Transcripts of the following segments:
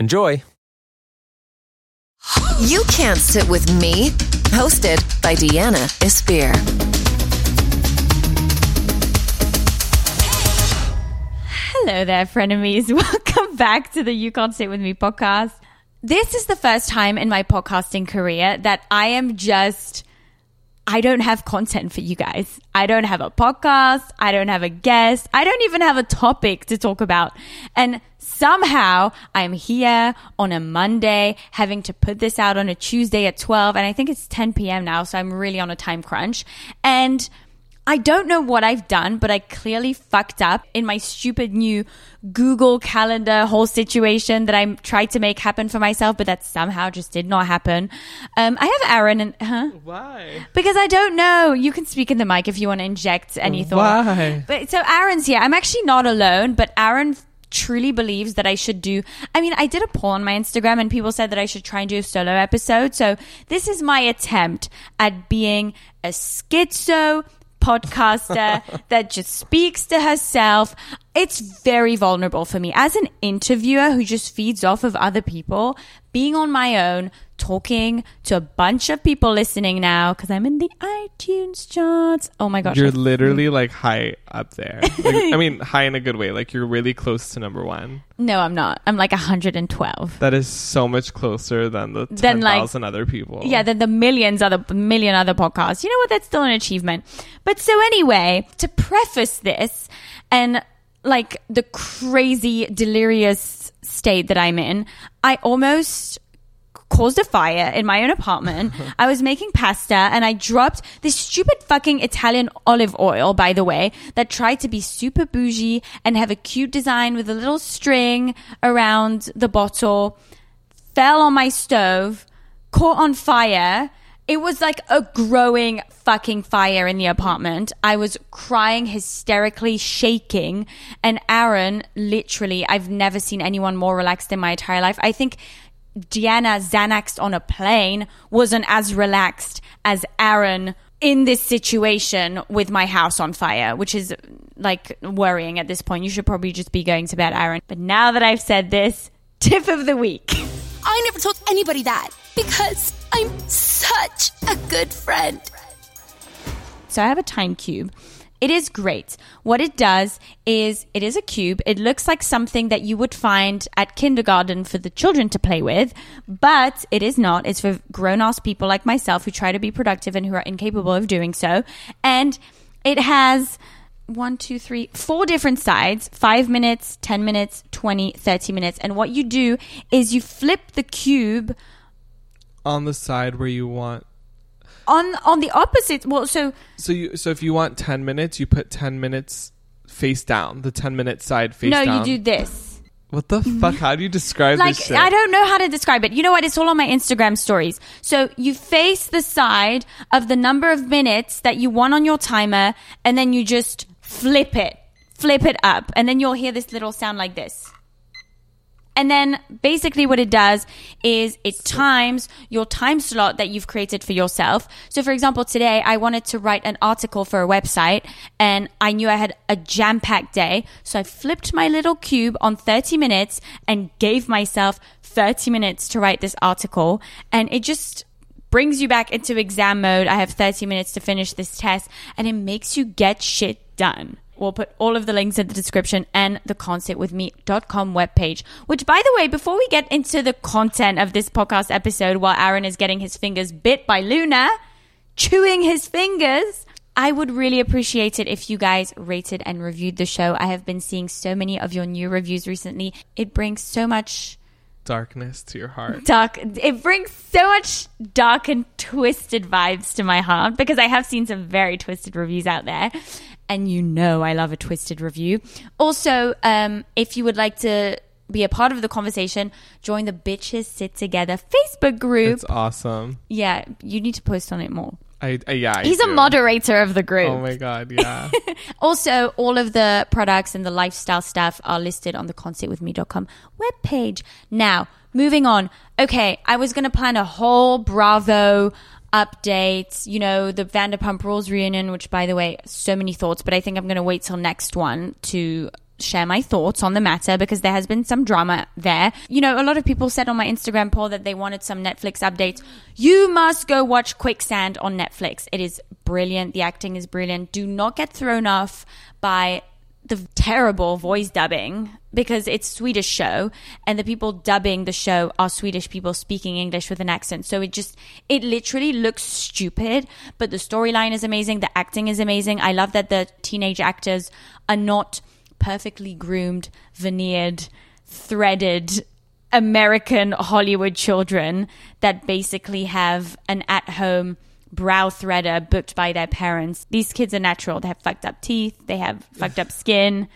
Enjoy. You Can't Sit With Me, hosted by Deanna Espir. Hello there, frenemies. Welcome back to the You Can't Sit With Me podcast. This is the first time in my podcasting career that I am just I don't have content for you guys. I don't have a podcast. I don't have a guest. I don't even have a topic to talk about. And somehow I'm here on a Monday having to put this out on a Tuesday at 12 and I think it's 10 p.m. now. So I'm really on a time crunch and I don't know what I've done, but I clearly fucked up in my stupid new Google Calendar whole situation that I tried to make happen for myself, but that somehow just did not happen. Um, I have Aaron and huh? Why? Because I don't know. You can speak in the mic if you want to inject any thought. Why? But so Aaron's here. I'm actually not alone, but Aaron truly believes that I should do. I mean, I did a poll on my Instagram and people said that I should try and do a solo episode. So this is my attempt at being a schizo podcaster that just speaks to herself. It's very vulnerable for me as an interviewer who just feeds off of other people, being on my own, talking to a bunch of people listening now because I'm in the iTunes charts. Oh my gosh. You're literally like high up there. Like, I mean, high in a good way. Like you're really close to number one. no, I'm not. I'm like 112. That is so much closer than the Than, ten like- other people. Yeah, than the millions other million other podcasts. You know what? That's still an achievement. But so anyway, to preface this and like the crazy delirious state that I'm in, I almost caused a fire in my own apartment. I was making pasta and I dropped this stupid fucking Italian olive oil, by the way, that tried to be super bougie and have a cute design with a little string around the bottle, fell on my stove, caught on fire. It was like a growing fucking fire in the apartment. I was crying hysterically, shaking. And Aaron, literally, I've never seen anyone more relaxed in my entire life. I think Deanna Xanaxed on a plane wasn't as relaxed as Aaron in this situation with my house on fire, which is like worrying at this point. You should probably just be going to bed, Aaron. But now that I've said this, tip of the week. I never told anybody that because I'm such a good friend. So I have a time cube. It is great. What it does is it is a cube. It looks like something that you would find at kindergarten for the children to play with, but it is not. It's for grown ass people like myself who try to be productive and who are incapable of doing so. And it has one, two, three, four different sides five minutes, 10 minutes, 20, 30 minutes. And what you do is you flip the cube On the side where you want. On on the opposite. Well, so So you. So if you want ten minutes, you put ten minutes face down. The ten minute side face no, down. you do this. What the mm-hmm. fuck? How do you describe like this shit? I don't know how to describe it. You know what? It's all on my Instagram stories. So you face the side of the number of minutes that you want on your timer, and then you just flip it, flip it up, and then you'll hear this little sound like this. And then basically what it does is it times your time slot that you've created for yourself. So for example, today I wanted to write an article for a website and I knew I had a jam packed day. So I flipped my little cube on 30 minutes and gave myself 30 minutes to write this article. And it just brings you back into exam mode. I have 30 minutes to finish this test and it makes you get shit done. We'll put all of the links in the description and the concertwithme.com webpage. Which, by the way, before we get into the content of this podcast episode, while Aaron is getting his fingers bit by Luna, chewing his fingers, I would really appreciate it if you guys rated and reviewed the show. I have been seeing so many of your new reviews recently. It brings so much Darkness to your heart. dark it brings so much dark and twisted vibes to my heart because I have seen some very twisted reviews out there and you know I love a twisted review. Also, um if you would like to be a part of the conversation, join the Bitches Sit Together Facebook group. It's awesome. yeah, you need to post on it more. I, I yeah. I He's a do. moderator of the group. Oh my god, yeah. Also, all of the products and the lifestyle stuff are listed on the concertwithme.com webpage. Now, moving on. Okay, I was going to plan a whole Bravo update, you know, the Vanderpump Rules reunion, which by the way, so many thoughts, but I think I'm going to wait till next one to share my thoughts on the matter because there has been some drama there. You know, a lot of people said on my Instagram poll that they wanted some Netflix updates. You must go watch Quicksand on Netflix. It is brilliant. The acting is brilliant. Do not get thrown off by the terrible voice dubbing because it's Swedish show and the people dubbing the show are Swedish people speaking English with an accent. So it just it literally looks stupid, but the storyline is amazing, the acting is amazing. I love that the teenage actors are not perfectly groomed, veneered, threaded American Hollywood children that basically have an at-home brow threader booked by their parents. These kids are natural. They have fucked up teeth. They have fucked up skin.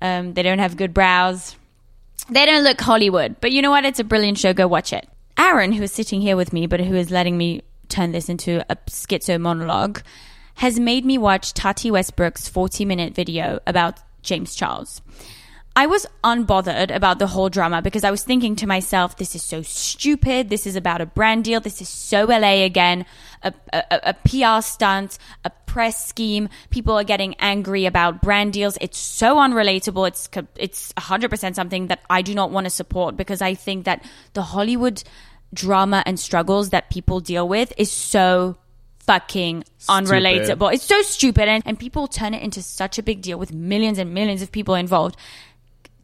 Um, they don't have good brows. They don't look Hollywood. But you know what? It's a brilliant show. Go watch it. Aaron, who is sitting here with me, but who is letting me turn this into a schizo monologue, has made me watch Tati Westbrook's 40 minute video about James Charles. I was unbothered about the whole drama because I was thinking to myself, this is so stupid. This is about a brand deal. This is so LA again, a, a, a PR stunt, a press scheme. People are getting angry about brand deals. It's so unrelatable. It's, it's 100% something that I do not want to support because I think that the Hollywood drama and struggles that people deal with is so fucking unrelatable. It's so stupid and, and people turn it into such a big deal with millions and millions of people involved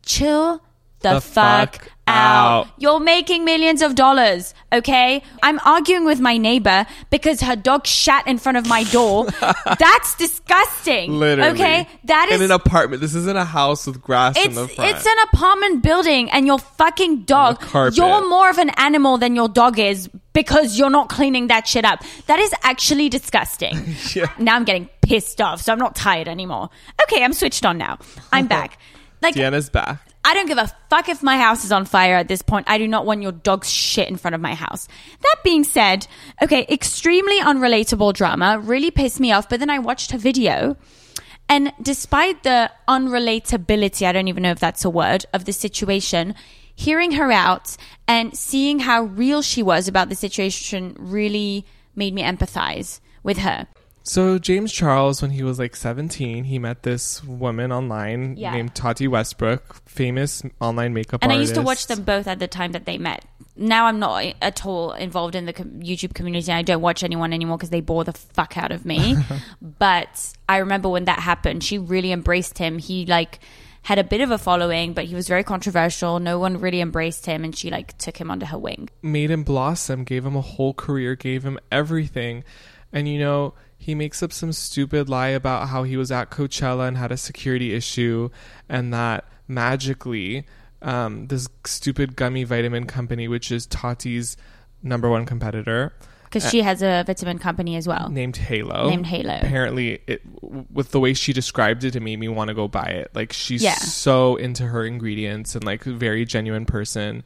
chill the, The fuck, fuck out. out. You're making millions of dollars, okay? I'm arguing with my neighbor because her dog shat in front of my door. That's disgusting. Literally. Okay? That is in an apartment. This isn't a house with grass in the front. it's an apartment building and your fucking dog you're more of an animal than your dog is because you're not cleaning that shit up. That is actually disgusting. Yeah. Now I'm getting pissed off, so I'm not tired anymore. Okay, I'm switched on now. I'm back. Like Deanna's back. I don't give a fuck if my house is on fire at this point. I do not want your dog's shit in front of my house. That being said, okay, extremely unrelatable drama, really pissed me off, but then I watched her video. And despite the unrelatability, I don't even know if that's a word, of the situation, hearing her out and seeing how real she was about the situation really made me empathize with her. So James Charles, when he was like 17, he met this woman online Yeah. named Tati Westbrook, famous online makeup artist. And I used to watch them both at the time that they met. Now I'm not eh, at all involved in the YouTube community. I don't watch anyone anymore because they bore the fuck out of me. but I remember when that happened, she really embraced him. He like had a bit of a following, but he was very controversial. No one really embraced him, and she like took him under her wing. made him blossom, gave him a whole career, gave him everything. And you know, he makes up some stupid lie about how he was at Coachella and had a security issue, and that magically, um, this stupid gummy vitamin company, which is Tati's number one competitor, Because she has a vitamin company as well. named Halo. Named Halo. Apparently, it with the way she described it, it made me want to go buy it. Like she's Yeah. so into her ingredients and like very genuine person.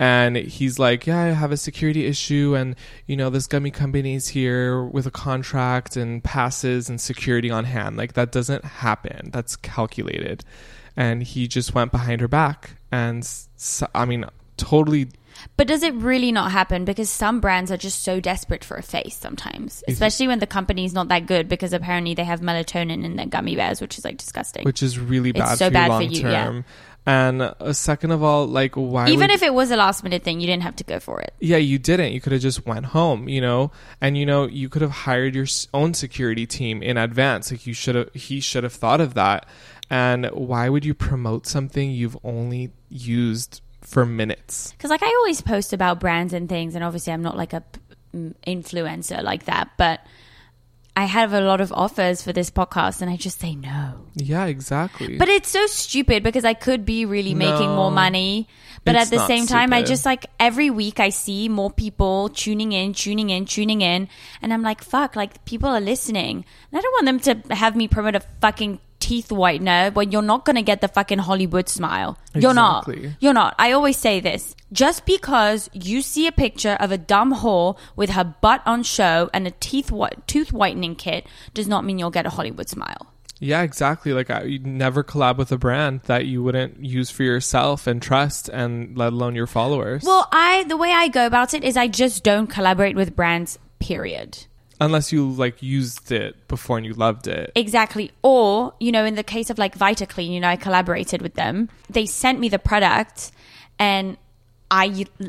And he's like, yeah, I have a security issue, and you know this gummy company's here with a contract and passes and security on hand. Like that doesn't happen. That's calculated. And he just went behind her back, and I mean, totally But does it really not happen? Because some brands are just so desperate for a face sometimes, especially when the company is not that good because apparently they have melatonin in their gummy bears, which is like disgusting. which is really bad. It's so for bad you for you, yeah. And uh, second of all, like why Even would- if it was a last minute thing, you didn't have to go for it. yeah, you didn't. You could have just went home, you know, and you know you could have hired your s- own security team in advance. Like you should have. He should have thought of that. And why would you promote something you've only used for minutes? Because like I always post about brands and things, and obviously I'm not like a p- mm, influencer like that, but I have a lot of offers for this podcast, and I just say no. Yeah, exactly. But it's so stupid because I could be really making more money. But at the same time, I just like every week I see more people tuning in, tuning in, tuning in. And I'm like, fuck, like people are listening. And I don't want them to have me promote a fucking teeth whitener when you're not going to get the fucking Hollywood smile. You're not. You're not. I always say this. Just because you see a picture of a dumb whore with her butt on show and a teeth whi- tooth whitening kit does not mean you'll get a Hollywood smile. yeah, exactly. Like I, you'd never collab with a brand that you wouldn't use for yourself and trust, and let alone your followers. Well, I the way I go about it is I just don't collaborate with brands. Period. Unless you like used it before and you loved it. Exactly. Or you know, in the case of like VitaClean, you know, I collaborated with them. They sent me the product, and I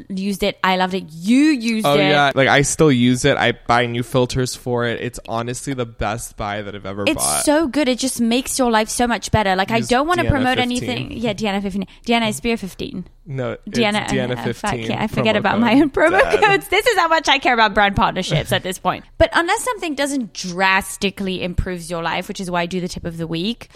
used it. I loved it. You used Oh it. yeah, like I still use it. I buy new filters for it. It's honestly the best buy that I've ever It's bought. It's so good. It just makes your life so much better. Like I don't want to promote 15. anything. Yeah, Deanna fifteen. Deanna Spear fifteen. no, Deanna, Deanna uh, fifteen. fuck yeah, I forget about code. my own promo codes. This is how much I care about brand partnerships at this point. But unless something doesn't drastically improves your life, which is why I do the tip of the week,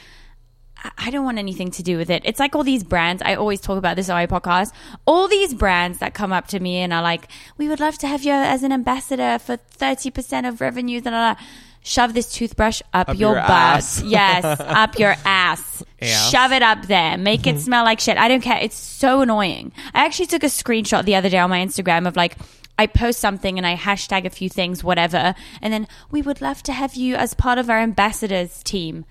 I- don't want anything to do with it. It's like all these brands. I always talk about this on my podcast. All these brands that come up to me and are like, "We would love to have you as an ambassador for thirty percent of revenue." Da, da, da. Shove this toothbrush up, Up your, your butt. ass. Yes, up your ass. Ass. Shove it up there. Make it mm-hmm. smell like shit. I don't care. It's so annoying. I actually took a screenshot the other day on my Instagram of like, I post something and I hashtag a few things, whatever, and then we would love to have you as part of our ambassadors team.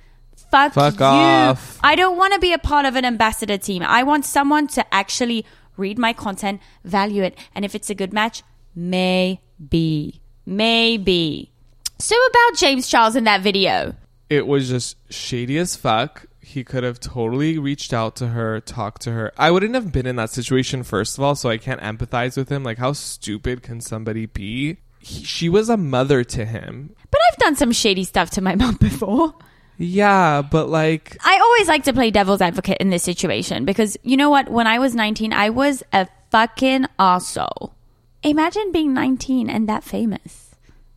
Fuck, Fuck you. off. I don't want to be a part of an ambassador team. I want someone to actually read my content, value it, and if it's a good match, maybe. Maybe. So about James Charles in that video. It was just shady as fuck. He could have totally reached out to her, talked to her. I wouldn't have been in that situation first of all, so I can't empathize with him. Like, how stupid can somebody be? He, she was a mother to him. But I've done some shady stuff to my mom before. Yeah, but like, I always like to play devil's advocate in this situation because you know what? When I was 19, I was a fucking arsehole. Imagine being 19 and that famous.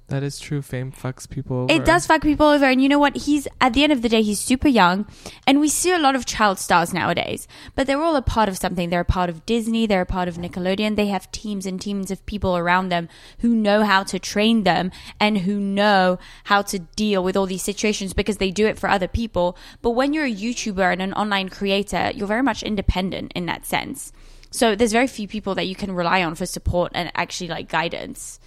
That is true. Fame fucks people. Over. It does fuck people over. And you know what? He's, at the end of the day, he's super young. And we see a lot of child stars nowadays. But they're all a part of something. They're a part of Disney. They're a part of Nickelodeon. They have teams and teams of people around them who know how to train them and who know how to deal with all these situations because they do it for other people. But when you're a YouTuber and an online creator, you're very much independent in that sense. So there's very few people that you can rely on for support and actually like guidance.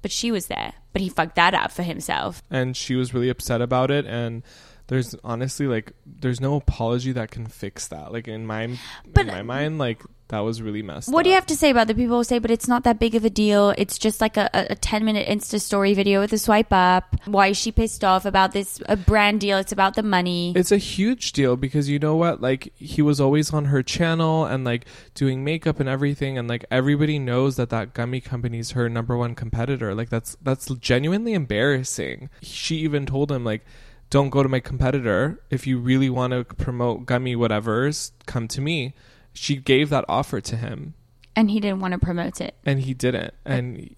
But she was there. But he fucked that up for himself. and she was really upset about it and there's honestly like there's no apology that can fix that like in my But- in my mind like that was really messed What up. do you have to say about the people who say, but it's not that big of a deal? It's just like a, a, a 10 minute Insta story video with a swipe up. Why is she pissed off about this a brand deal? It's about the money. it's a huge deal because you know what like he was always on her channel and like doing makeup and everything and like everybody knows that that gummy company is her number one competitor like that's that's genuinely embarrassing she even told him like don't go to my competitor. If you really want to promote gummy whatever's come to me. She gave that offer to him. And he didn't want to promote it. and he didn't. And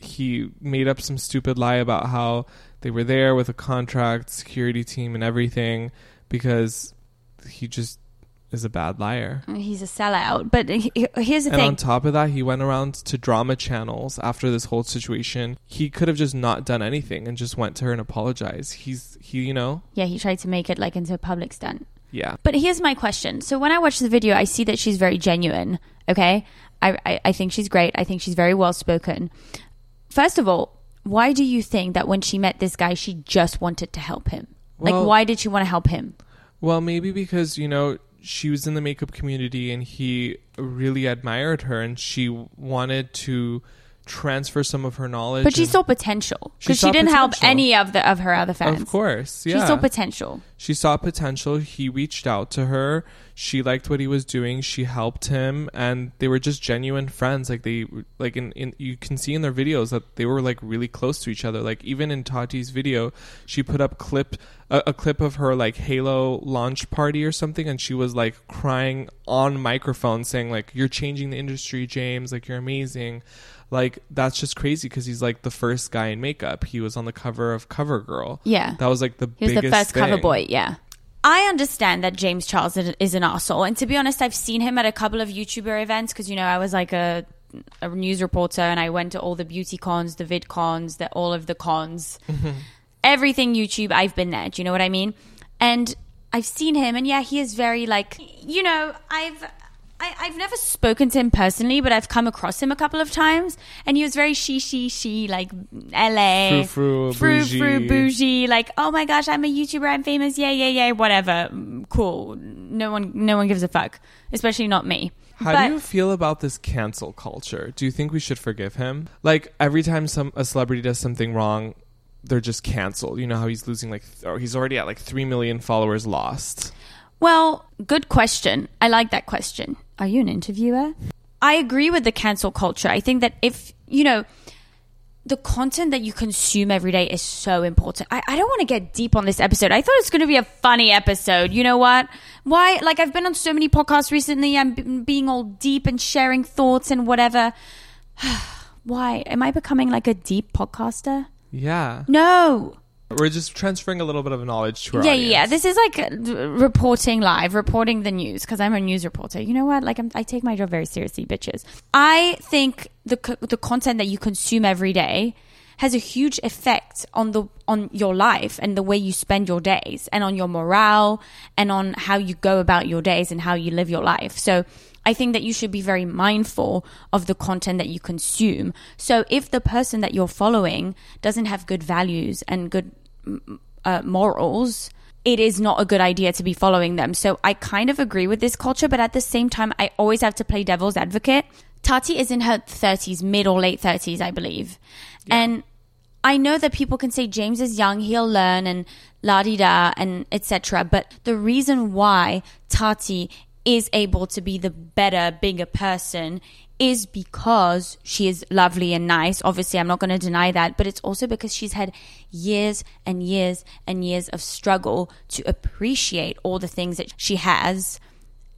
he made up some stupid lie about how they were there with a contract security team and everything because he just is a bad liar He's a sellout. But he- he- here's the thing. and on top of that he went around to drama channels after this whole situation he could have just not done anything and just went to her and apologized he's he you know Yeah, he tried to make it like into a public stunt. yeah But here's my question. So when I watch the video, I see that she's very genuine. Okay, I I, I think she's great. I think she's very well spoken. First of all, why do you think that when she met this guy, she just wanted to help him? Well- like, why did she want to help him? Well, maybe because, you know, she was in the makeup community and he really admired her and she wanted to transfer some of her knowledge. But she and- saw potential because she, saw didn't help any of the of her other fans. Of course, she yeah. saw potential. She saw potential. He reached out to her. She liked what he was doing. She helped him, and they were just genuine friends. Like they, like in, in you can see in their videos that they were like really close to each other. Like even in Tati's video, she put up clip a, a clip of her like Halo launch party or something, and she was like crying on microphone, saying like, "You're changing the industry, James. Like you're amazing." Like that's just crazy because he's like the first guy in makeup. He was on the cover of CoverGirl. Yeah. that was like the He was the biggest first cover boy, yeah. I understand that James Charles is an asshole, And to be honest, I've seen him at a couple of YouTuber events because, you know, I was like a, a news reporter and I went to all the beauty cons, the vid cons, the, all of the cons. Mm-hmm. Everything YouTube, I've been there. Do you know what I mean? And I've seen him, and yeah, he is very like, you know, I've. I, I've never spoken to him personally, but I've come across him a couple of times, and he was very she she she like L.A. Frou-frou, frou bougie. frou bougie, like oh my gosh, I'm a YouTuber, I'm famous, yeah yeah yeah, whatever, cool. No one no one gives a fuck, especially not me. How But- do you feel about this cancel culture? Do you think we should forgive him? Like every time some a celebrity does something wrong, they're just canceled. You know how he's losing like, th- or he's already at like three million followers lost. Well, good question. I like that question. Are you an interviewer? I agree with the cancel culture. I think that if, you know, the content that you consume every day is so important. I, I don't want to get deep on this episode. I thought it was going to be a funny episode. You know what? Why? Like, I've been on so many podcasts recently. I'm b- being all deep and sharing thoughts and whatever. Why? Am I becoming like a deep podcaster? Yeah, No. We're just transferring a little bit of knowledge to our yeah, audience. yeah. This is like uh, reporting live, reporting the news because I'm a news reporter. You know what? Like, I'm, I take my job very seriously, bitches. I think the co- the content that you consume every day has a huge effect on the on your life and the way you spend your days and on your morale and on how you go about your days and how you live your life. So I think that you should be very mindful of the content that you consume. So if the person that you're following doesn't have good values and good uh, morals, it is not a good idea to be following them. So I kind of agree with this culture, but at the same time, I always have to play devil's advocate. Tati is in her 30s, mid or late 30s, I believe. And I know that people can say James is young, he'll learn and la di da and etc. But the reason why Tati is able to be the better, bigger person is because she is lovely and nice. Obviously, I'm not going to deny that, but it's also because she's had years and years and years of struggle to appreciate all the things that she has.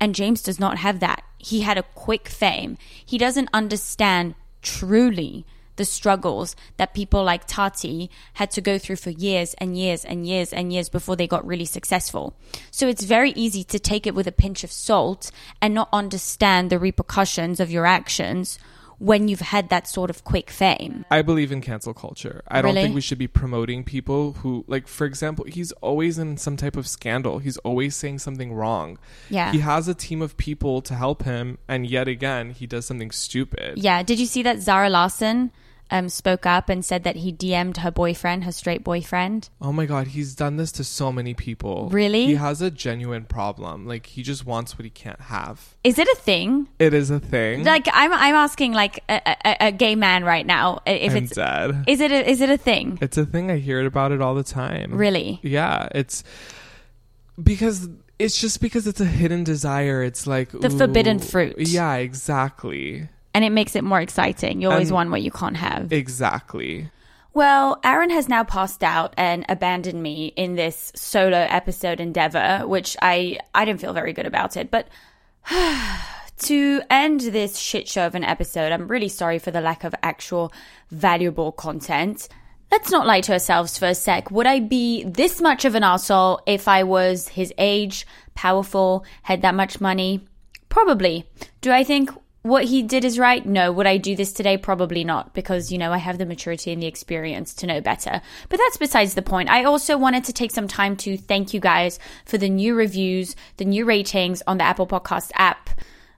And James does not have that. He had a quick fame. He doesn't understand truly the struggles that people like Tati had to go through for years and years and years and years before they got really successful. So it's very easy to take it with a pinch of salt and not understand the repercussions of your actions when you've had that sort of quick fame. I believe in cancel culture. I don't think we should be promoting people who, like, for example, he's always in some type of scandal. He's always saying something wrong. Yeah. He has a team of people to help him, and yet again, he does something stupid. Yeah. Did you see that Zara Larsson um, spoke up and said that he DM'd her boyfriend, her straight boyfriend? Oh my god, he's done this to so many people. Really? He has a genuine problem. Like, he just wants what he can't have. Is it a thing? It is a thing. Like I'm, I'm asking like a, a, a gay man right now if I'm it's dead. is it a, is it a thing? It's a thing. I hear about it all the time. Really? Yeah, it's because it's just because it's a hidden desire. It's like The forbidden fruit. Yeah, exactly. And it makes it more exciting. You always And- want what you can't have. Exactly. Well, Aaron has now passed out and abandoned me in this solo episode endeavor, which I I didn't feel very good about it. But to end this shit show of an episode, I'm really sorry for the lack of actual valuable content. Let's not lie to ourselves for a sec. Would I be this much of an asshole if I was his age, powerful, had that much money? Probably. Do I think what he did is right? No. Would I do this today? Probably not, because, you know, I have the maturity and the experience to know better. But that's besides the point. I also wanted to take some time to thank you guys for the new reviews, the new ratings on the Apple Podcast app.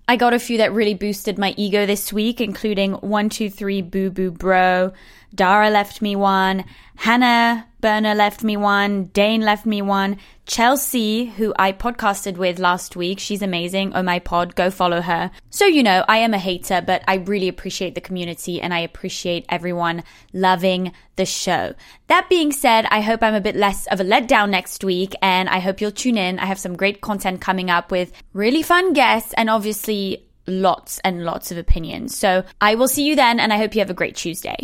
I got a few that really boosted my ego this week, including 123 Boo Boo Bro, Dara left me one, Hannah Berna left me one. Dane left me one. Chelsea, who I podcasted with last week, she's amazing. Oh my pod, go follow her. So, you know, I am a hater, but I really appreciate the community and I appreciate everyone loving the show. That being said, I hope I'm a bit less of a letdown next week and I hope you'll tune in. I have some great content coming up with really fun guests and obviously lots and lots of opinions. So I will see you then and I hope you have a great Tuesday.